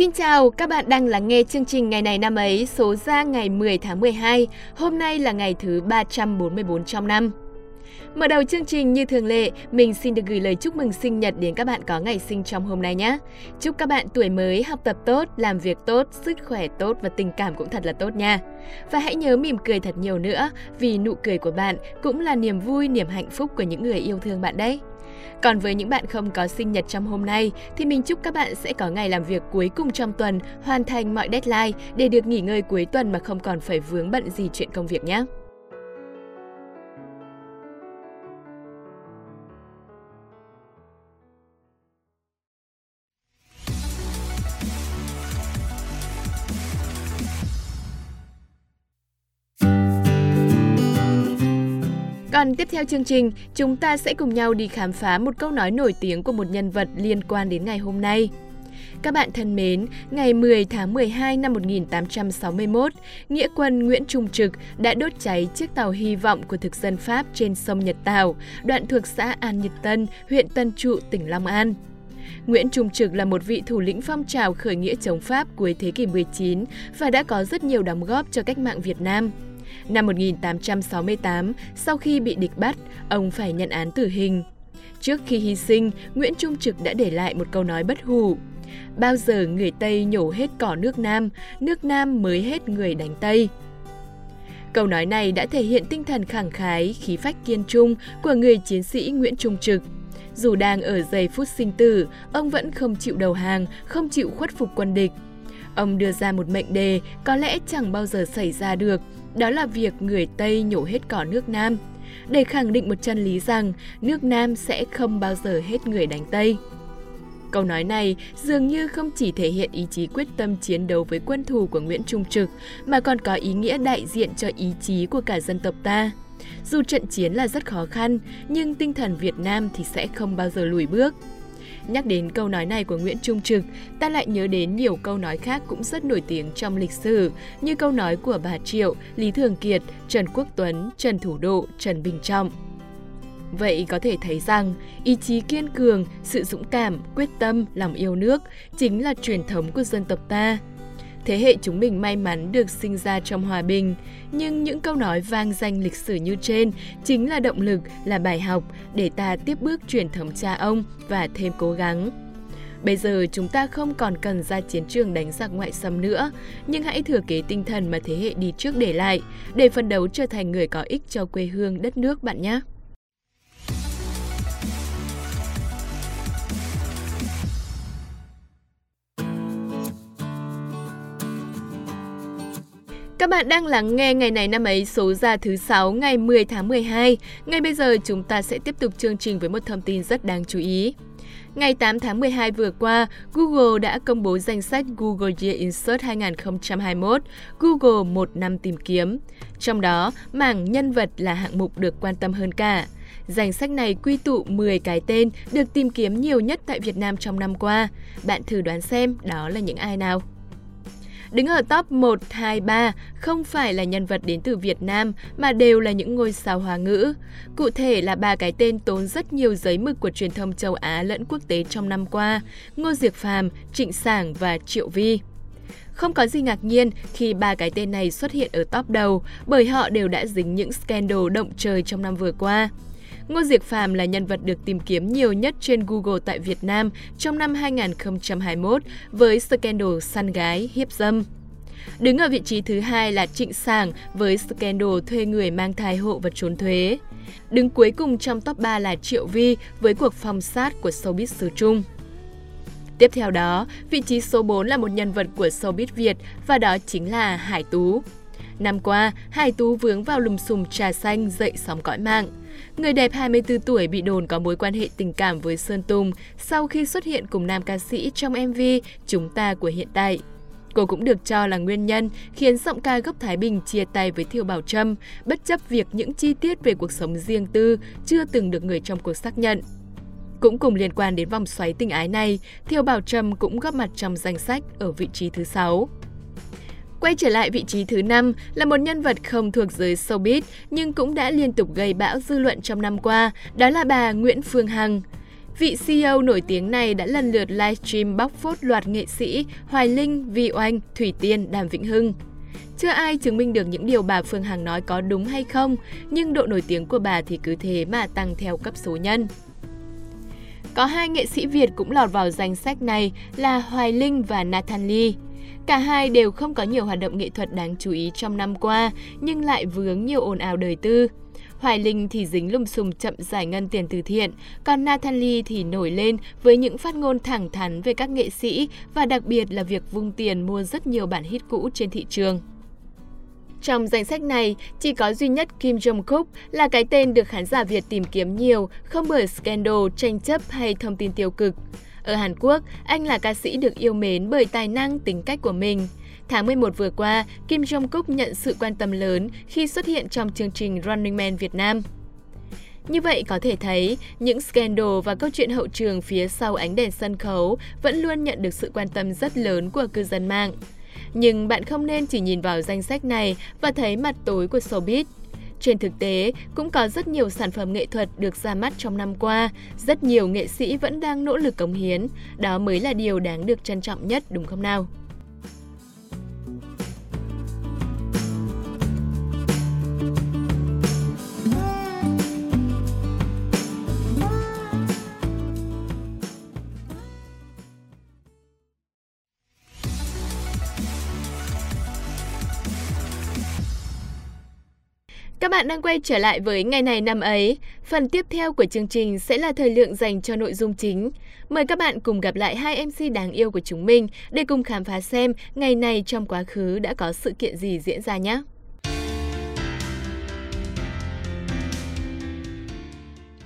Xin chào, các bạn đang lắng nghe chương trình ngày này năm ấy số ra ngày 10 tháng 12. Hôm nay là ngày thứ 344 trong năm. Mở đầu chương trình như thường lệ, mình xin được gửi lời chúc mừng sinh nhật đến các bạn có ngày sinh trong hôm nay nhé. Chúc các bạn tuổi mới học tập tốt, làm việc tốt, sức khỏe tốt và tình cảm cũng thật là tốt nha. Và hãy nhớ mỉm cười thật nhiều nữa, vì nụ cười của bạn cũng là niềm vui, niềm hạnh phúc của những người yêu thương bạn đấy. Còn với những bạn không có sinh nhật trong hôm nay thì mình chúc các bạn sẽ có ngày làm việc cuối cùng trong tuần, hoàn thành mọi deadline để được nghỉ ngơi cuối tuần mà không còn phải vướng bận gì chuyện công việc nhé. Còn tiếp theo chương trình, chúng ta sẽ cùng nhau đi khám phá một câu nói nổi tiếng của một nhân vật liên quan đến ngày hôm nay. Các bạn thân mến, ngày 10 tháng 12 năm 1861, nghĩa quân Nguyễn Trung Trực đã đốt cháy chiếc tàu hy vọng của thực dân Pháp trên sông Nhật Tảo, đoạn thuộc xã An Nhật Tân, huyện Tân Trụ, tỉnh Long An. Nguyễn Trung Trực là một vị thủ lĩnh phong trào khởi nghĩa chống Pháp cuối thế kỷ 19 và đã có rất nhiều đóng góp cho cách mạng Việt Nam. Năm 1868, sau khi bị địch bắt, ông phải nhận án tử hình. Trước khi hy sinh, Nguyễn Trung Trực đã để lại một câu nói bất hủ. Bao giờ người Tây nhổ hết cỏ nước Nam, nước Nam mới hết người đánh Tây. Câu nói này đã thể hiện tinh thần khẳng khái, khí phách kiên trung của người chiến sĩ Nguyễn Trung Trực. Dù đang ở giây phút sinh tử, ông vẫn không chịu đầu hàng, không chịu khuất phục quân địch. Ông đưa ra một mệnh đề có lẽ chẳng bao giờ xảy ra được, đó là việc người Tây nhổ hết cỏ nước Nam, để khẳng định một chân lý rằng nước Nam sẽ không bao giờ hết người đánh Tây. Câu nói này dường như không chỉ thể hiện ý chí quyết tâm chiến đấu với quân thù của Nguyễn Trung Trực, mà còn có ý nghĩa đại diện cho ý chí của cả dân tộc ta. Dù trận chiến là rất khó khăn, nhưng tinh thần Việt Nam thì sẽ không bao giờ lùi bước. Nhắc đến câu nói này của Nguyễn Trung Trực, ta lại nhớ đến nhiều câu nói khác cũng rất nổi tiếng trong lịch sử, như câu nói của bà Triệu, Lý Thường Kiệt, Trần Quốc Tuấn, Trần Thủ Độ, Trần Bình Trọng. Vậy có thể thấy rằng, ý chí kiên cường, sự dũng cảm, quyết tâm, lòng yêu nước chính là truyền thống của dân tộc ta. Thế hệ chúng mình may mắn được sinh ra trong hòa bình, nhưng những câu nói vang danh lịch sử như trên chính là động lực, là bài học để ta tiếp bước truyền thống cha ông và thêm cố gắng. Bây giờ chúng ta không còn cần ra chiến trường đánh giặc ngoại xâm nữa, nhưng hãy thừa kế tinh thần mà thế hệ đi trước để lại, để phấn đấu trở thành người có ích cho quê hương đất nước bạn nhé. Các bạn đang lắng nghe ngày này năm ấy số ra thứ 6 ngày 10 tháng 12. Ngay bây giờ chúng ta sẽ tiếp tục chương trình với một thông tin rất đáng chú ý. Ngày 8 tháng 12 vừa qua, Google đã công bố danh sách Google Year Insert 2021, Google một năm tìm kiếm. Trong đó, mảng nhân vật là hạng mục được quan tâm hơn cả. Danh sách này quy tụ 10 cái tên được tìm kiếm nhiều nhất tại Việt Nam trong năm qua. Bạn thử đoán xem đó là những ai nào? Đứng ở top 1, 2, 3 không phải là nhân vật đến từ Việt Nam mà đều là những ngôi sao hòa ngữ. Cụ thể là ba cái tên tốn rất nhiều giấy mực của truyền thông châu Á lẫn quốc tế trong năm qua, Ngô Diệc Phàm, Trịnh Sảng và Triệu Vi. Không có gì ngạc nhiên khi ba cái tên này xuất hiện ở top đầu bởi họ đều đã dính những scandal động trời trong năm vừa qua. Ngô Diệc Phàm là nhân vật được tìm kiếm nhiều nhất trên Google tại Việt Nam trong năm 2021 với scandal săn gái, hiếp dâm. Đứng ở vị trí thứ hai là Trịnh Sảng với scandal thuê người mang thai hộ và trốn thuế. Đứng cuối cùng trong top 3 là Triệu Vi với cuộc phong sát của showbiz xứ Trung. Tiếp theo đó, vị trí số 4 là một nhân vật của showbiz Việt và đó chính là Hải Tú. Năm qua, Hải Tú vướng vào lùm xùm trà xanh dậy sóng cõi mạng. Người đẹp 24 tuổi bị đồn có mối quan hệ tình cảm với Sơn Tùng sau khi xuất hiện cùng nam ca sĩ trong MV Chúng ta của hiện tại. Cô cũng được cho là nguyên nhân khiến giọng ca gốc Thái Bình chia tay với Thiều Bảo Trâm, bất chấp việc những chi tiết về cuộc sống riêng tư chưa từng được người trong cuộc xác nhận. Cũng cùng liên quan đến vòng xoáy tình ái này, Thiều Bảo Trâm cũng góp mặt trong danh sách ở vị trí thứ 6. Quay trở lại vị trí thứ 5 là một nhân vật không thuộc giới showbiz nhưng cũng đã liên tục gây bão dư luận trong năm qua, đó là bà Nguyễn Phương Hằng. Vị CEO nổi tiếng này đã lần lượt livestream bóc phốt loạt nghệ sĩ Hoài Linh, Vi Oanh, Thủy Tiên, Đàm Vĩnh Hưng. Chưa ai chứng minh được những điều bà Phương Hằng nói có đúng hay không, nhưng độ nổi tiếng của bà thì cứ thế mà tăng theo cấp số nhân. Có hai nghệ sĩ Việt cũng lọt vào danh sách này là Hoài Linh và Nathan Lee. Cả hai đều không có nhiều hoạt động nghệ thuật đáng chú ý trong năm qua, nhưng lại vướng nhiều ồn ào đời tư. Hoài Linh thì dính lùm xùm chậm giải ngân tiền từ thiện, còn Nathalie thì nổi lên với những phát ngôn thẳng thắn về các nghệ sĩ và đặc biệt là việc vung tiền mua rất nhiều bản hit cũ trên thị trường. Trong danh sách này, chỉ có duy nhất Kim Jong-kook là cái tên được khán giả Việt tìm kiếm nhiều, không bởi scandal, tranh chấp hay thông tin tiêu cực. Ở Hàn Quốc, anh là ca sĩ được yêu mến bởi tài năng, tính cách của mình. Tháng 11 vừa qua, Kim Jong-kook nhận sự quan tâm lớn khi xuất hiện trong chương trình Running Man Việt Nam. Như vậy có thể thấy, những scandal và câu chuyện hậu trường phía sau ánh đèn sân khấu vẫn luôn nhận được sự quan tâm rất lớn của cư dân mạng. Nhưng bạn không nên chỉ nhìn vào danh sách này và thấy mặt tối của showbiz. Trên thực tế, cũng có rất nhiều sản phẩm nghệ thuật được ra mắt trong năm qua, rất nhiều nghệ sĩ vẫn đang nỗ lực cống hiến, đó mới là điều đáng được trân trọng nhất đúng không nào? Các bạn đang quay trở lại với ngày này năm ấy. Phần tiếp theo của chương trình sẽ là thời lượng dành cho nội dung chính. Mời các bạn cùng gặp lại hai MC đáng yêu của chúng mình để cùng khám phá xem ngày này trong quá khứ đã có sự kiện gì diễn ra nhé.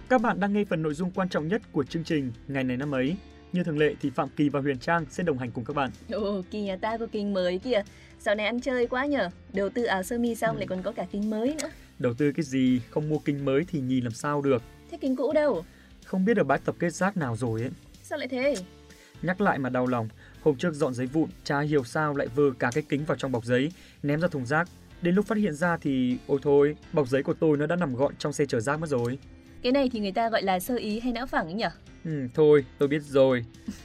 Các bạn đang nghe phần nội dung quan trọng nhất của chương trình Ngày này năm ấy. Như thường lệ thì Phạm Kỳ và Huyền Trang sẽ đồng hành cùng các bạn. Ồ, Kỳ nhà ta có kinh mới kìa. Dạo này ăn chơi quá nhở. Đầu tư áo sơ mi xong ừ. lại còn có cả kinh mới nữa. Đầu tư cái gì, không mua kinh mới thì nhìn làm sao được. Thế kinh cũ đâu? Không biết ở bãi tập kết rác nào rồi ấy. Sao lại thế? Nhắc lại mà đau lòng, hôm trước dọn giấy vụn, cha hiểu sao lại vơ cả cái kính vào trong bọc giấy, ném ra thùng rác. Đến lúc phát hiện ra thì, ôi thôi, bọc giấy của tôi nó đã nằm gọn trong xe chở rác mất rồi. Cái này thì người ta gọi là sơ ý hay não phẳng ấy nhỉ? Ừ, thôi, tôi biết rồi.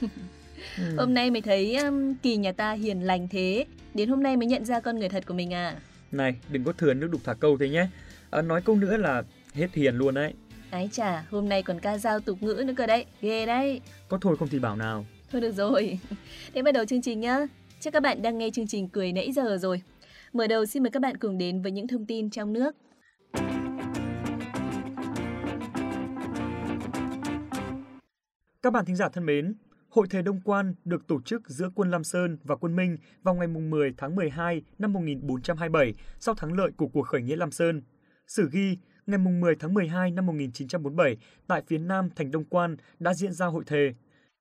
ừ. Hôm nay mới thấy um, Kỳ nhà ta hiền lành thế, đến hôm nay mới nhận ra con người thật của mình à. Này, đừng có thừa nước đục thả câu thế nhé. À, nói câu nữa là hết hiền luôn đấy. Ái chà, hôm nay còn ca dao tục ngữ nữa cơ đấy, ghê đấy. Có thôi không thì bảo nào. Thôi được rồi. Thế bắt đầu chương trình nhá. Chắc các bạn đang nghe chương trình cười nãy giờ rồi. Mở đầu xin mời các bạn cùng đến với những thông tin trong nước. Các bạn thính giả thân mến, Hội Thề Đông Quan được tổ chức giữa quân Lam Sơn và quân Minh vào ngày 10 tháng 12 năm 1427 sau thắng lợi của cuộc khởi nghĩa Lam Sơn. Sử ghi, ngày 10 tháng 12 năm 1947, tại phía nam thành Đông Quan đã diễn ra hội thề.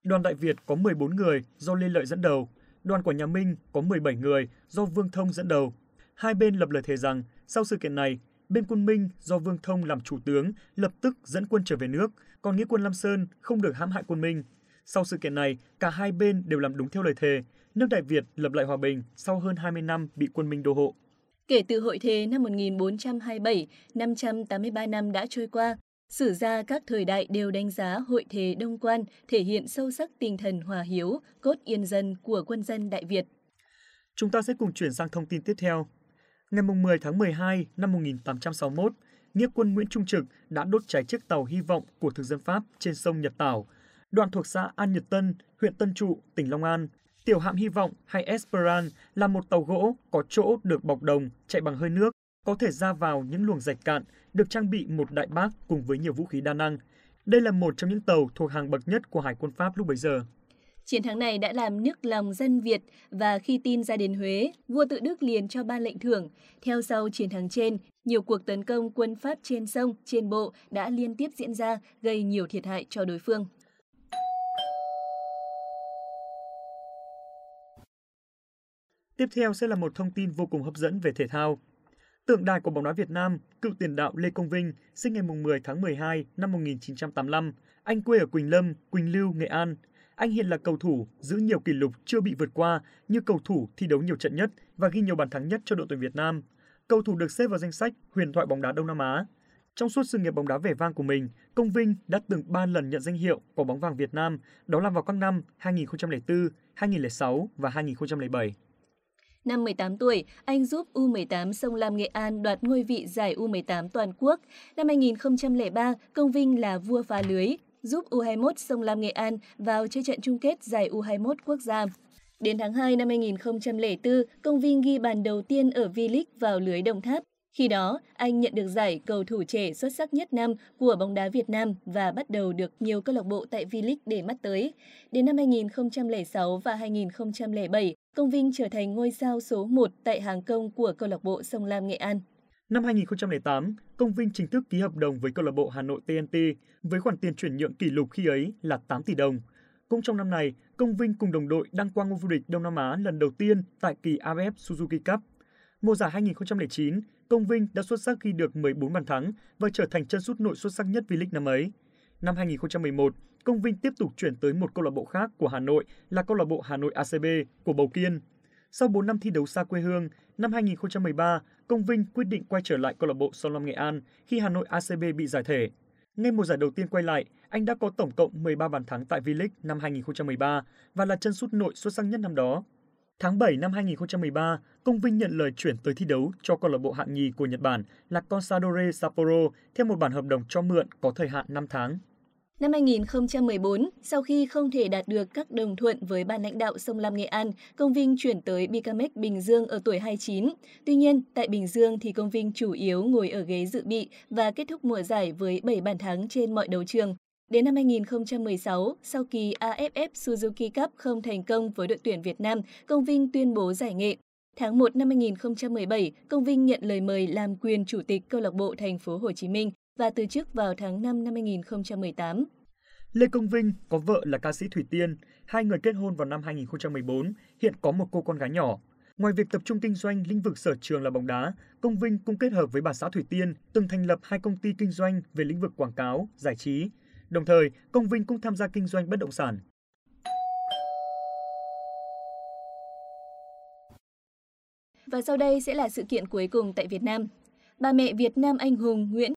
Đoàn Đại Việt có 14 người do Lê Lợi dẫn đầu, đoàn của nhà Minh có 17 người do Vương Thông dẫn đầu. Hai bên lập lời thề rằng sau sự kiện này, bên quân Minh do Vương Thông làm chủ tướng lập tức dẫn quân trở về nước, còn nghĩa quân Lam Sơn không được hãm hại quân Minh. Sau sự kiện này, cả hai bên đều làm đúng theo lời thề, nước Đại Việt lập lại hòa bình sau hơn 20 năm bị quân Minh đô hộ. Kể từ hội thề năm 1427, 583 năm đã trôi qua, Sử gia các thời đại đều đánh giá hội thề Đông Quan thể hiện sâu sắc tinh thần hòa hiếu, cốt yên dân của quân dân Đại Việt. Chúng ta sẽ cùng chuyển sang thông tin tiếp theo. Ngày 10 tháng 12 năm 1861, nghĩa quân Nguyễn Trung Trực đã đốt cháy chiếc tàu hy vọng của thực dân Pháp trên sông Nhật Tảo, đoạn thuộc xã An Nhật Tân, huyện Tân Trụ, tỉnh Long An. Tiểu hạm hy vọng hay Esperan là một tàu gỗ có chỗ được bọc đồng, chạy bằng hơi nước, có thể ra vào những luồng rạch cạn, được trang bị một đại bác cùng với nhiều vũ khí đa năng. Đây là một trong những tàu thuộc hàng bậc nhất của Hải quân Pháp lúc bấy giờ. Chiến thắng này đã làm nước lòng dân Việt và khi tin ra đến Huế, vua tự Đức liền cho ban lệnh thưởng. Theo sau chiến thắng trên, nhiều cuộc tấn công quân Pháp trên sông, trên bộ đã liên tiếp diễn ra, gây nhiều thiệt hại cho đối phương. Tiếp theo sẽ là một thông tin vô cùng hấp dẫn về thể thao. Tượng đài của bóng đá Việt Nam, cựu tiền đạo Lê Công Vinh, sinh ngày 10 tháng 12 năm 1985. Anh quê ở Quỳnh Lâm, Quỳnh Lưu, Nghệ An. Anh hiện là cầu thủ giữ nhiều kỷ lục chưa bị vượt qua như cầu thủ thi đấu nhiều trận nhất và ghi nhiều bàn thắng nhất cho đội tuyển Việt Nam. Cầu thủ được xếp vào danh sách huyền thoại bóng đá Đông Nam Á. Trong suốt sự nghiệp bóng đá vẻ vang của mình, Công Vinh đã từng 3 lần nhận danh hiệu quả bóng vàng Việt Nam, đó là vào các năm 2004, 2006 và 2007. Năm 18 tuổi, anh giúp U18 Sông Lam Nghệ An đoạt ngôi vị giải U18 toàn quốc. Năm 2003, Công Vinh là vua phá lưới, giúp U21 Sông Lam Nghệ An vào chơi trận chung kết giải U21 quốc gia. Đến tháng 2 năm 2004, Công Vinh ghi bàn đầu tiên ở V-League vào lưới Đồng Tháp. Khi đó, anh nhận được giải cầu thủ trẻ xuất sắc nhất năm của bóng đá Việt Nam và bắt đầu được nhiều câu lạc bộ tại V-League để mắt tới. Đến năm 2006 và 2007, Công Vinh trở thành ngôi sao số 1 tại hàng công của câu lạc bộ Sông Lam Nghệ An. Năm 2008, Công Vinh chính thức ký hợp đồng với câu lạc bộ Hà Nội TNT với khoản tiền chuyển nhượng kỷ lục khi ấy là 8 tỷ đồng. Cũng trong năm này, Công Vinh cùng đồng đội đăng quang ngôi vô địch Đông Nam Á lần đầu tiên tại kỳ AFF Suzuki Cup. Mùa giải 2009, Công Vinh đã xuất sắc ghi được 14 bàn thắng và trở thành chân sút nội xuất sắc nhất V-League năm ấy. Năm 2011, Công Vinh tiếp tục chuyển tới một câu lạc bộ khác của Hà Nội là câu lạc bộ Hà Nội ACB của Bầu Kiên. Sau 4 năm thi đấu xa quê hương, năm 2013, Công Vinh quyết định quay trở lại câu lạc bộ Sông Lam Nghệ An khi Hà Nội ACB bị giải thể. Ngay mùa giải đầu tiên quay lại, anh đã có tổng cộng 13 bàn thắng tại V-League năm 2013 và là chân sút nội xuất sắc nhất năm đó. Tháng 7 năm 2013, Công Vinh nhận lời chuyển tới thi đấu cho câu lạc bộ hạng nhì của Nhật Bản là Consadole Sapporo theo một bản hợp đồng cho mượn có thời hạn 5 tháng. Năm 2014, sau khi không thể đạt được các đồng thuận với ban lãnh đạo Sông Lam Nghệ An, Công Vinh chuyển tới Bicamex Bình Dương ở tuổi 29. Tuy nhiên, tại Bình Dương thì Công Vinh chủ yếu ngồi ở ghế dự bị và kết thúc mùa giải với 7 bàn thắng trên mọi đấu trường. Đến năm 2016, sau kỳ AFF Suzuki Cup không thành công với đội tuyển Việt Nam, Công Vinh tuyên bố giải nghệ. Tháng 1 năm 2017, Công Vinh nhận lời mời làm quyền chủ tịch câu lạc bộ Thành phố Hồ Chí Minh và từ chức vào tháng 5 năm 2018. Lê Công Vinh có vợ là ca sĩ Thủy Tiên, hai người kết hôn vào năm 2014, hiện có một cô con gái nhỏ. Ngoài việc tập trung kinh doanh lĩnh vực sở trường là bóng đá, Công Vinh cũng kết hợp với bà xã Thủy Tiên từng thành lập hai công ty kinh doanh về lĩnh vực quảng cáo, giải trí. Đồng thời, Công Vinh cũng tham gia kinh doanh bất động sản. Và sau đây sẽ là sự kiện cuối cùng tại Việt Nam. Bà mẹ Việt Nam anh hùng Nguyễn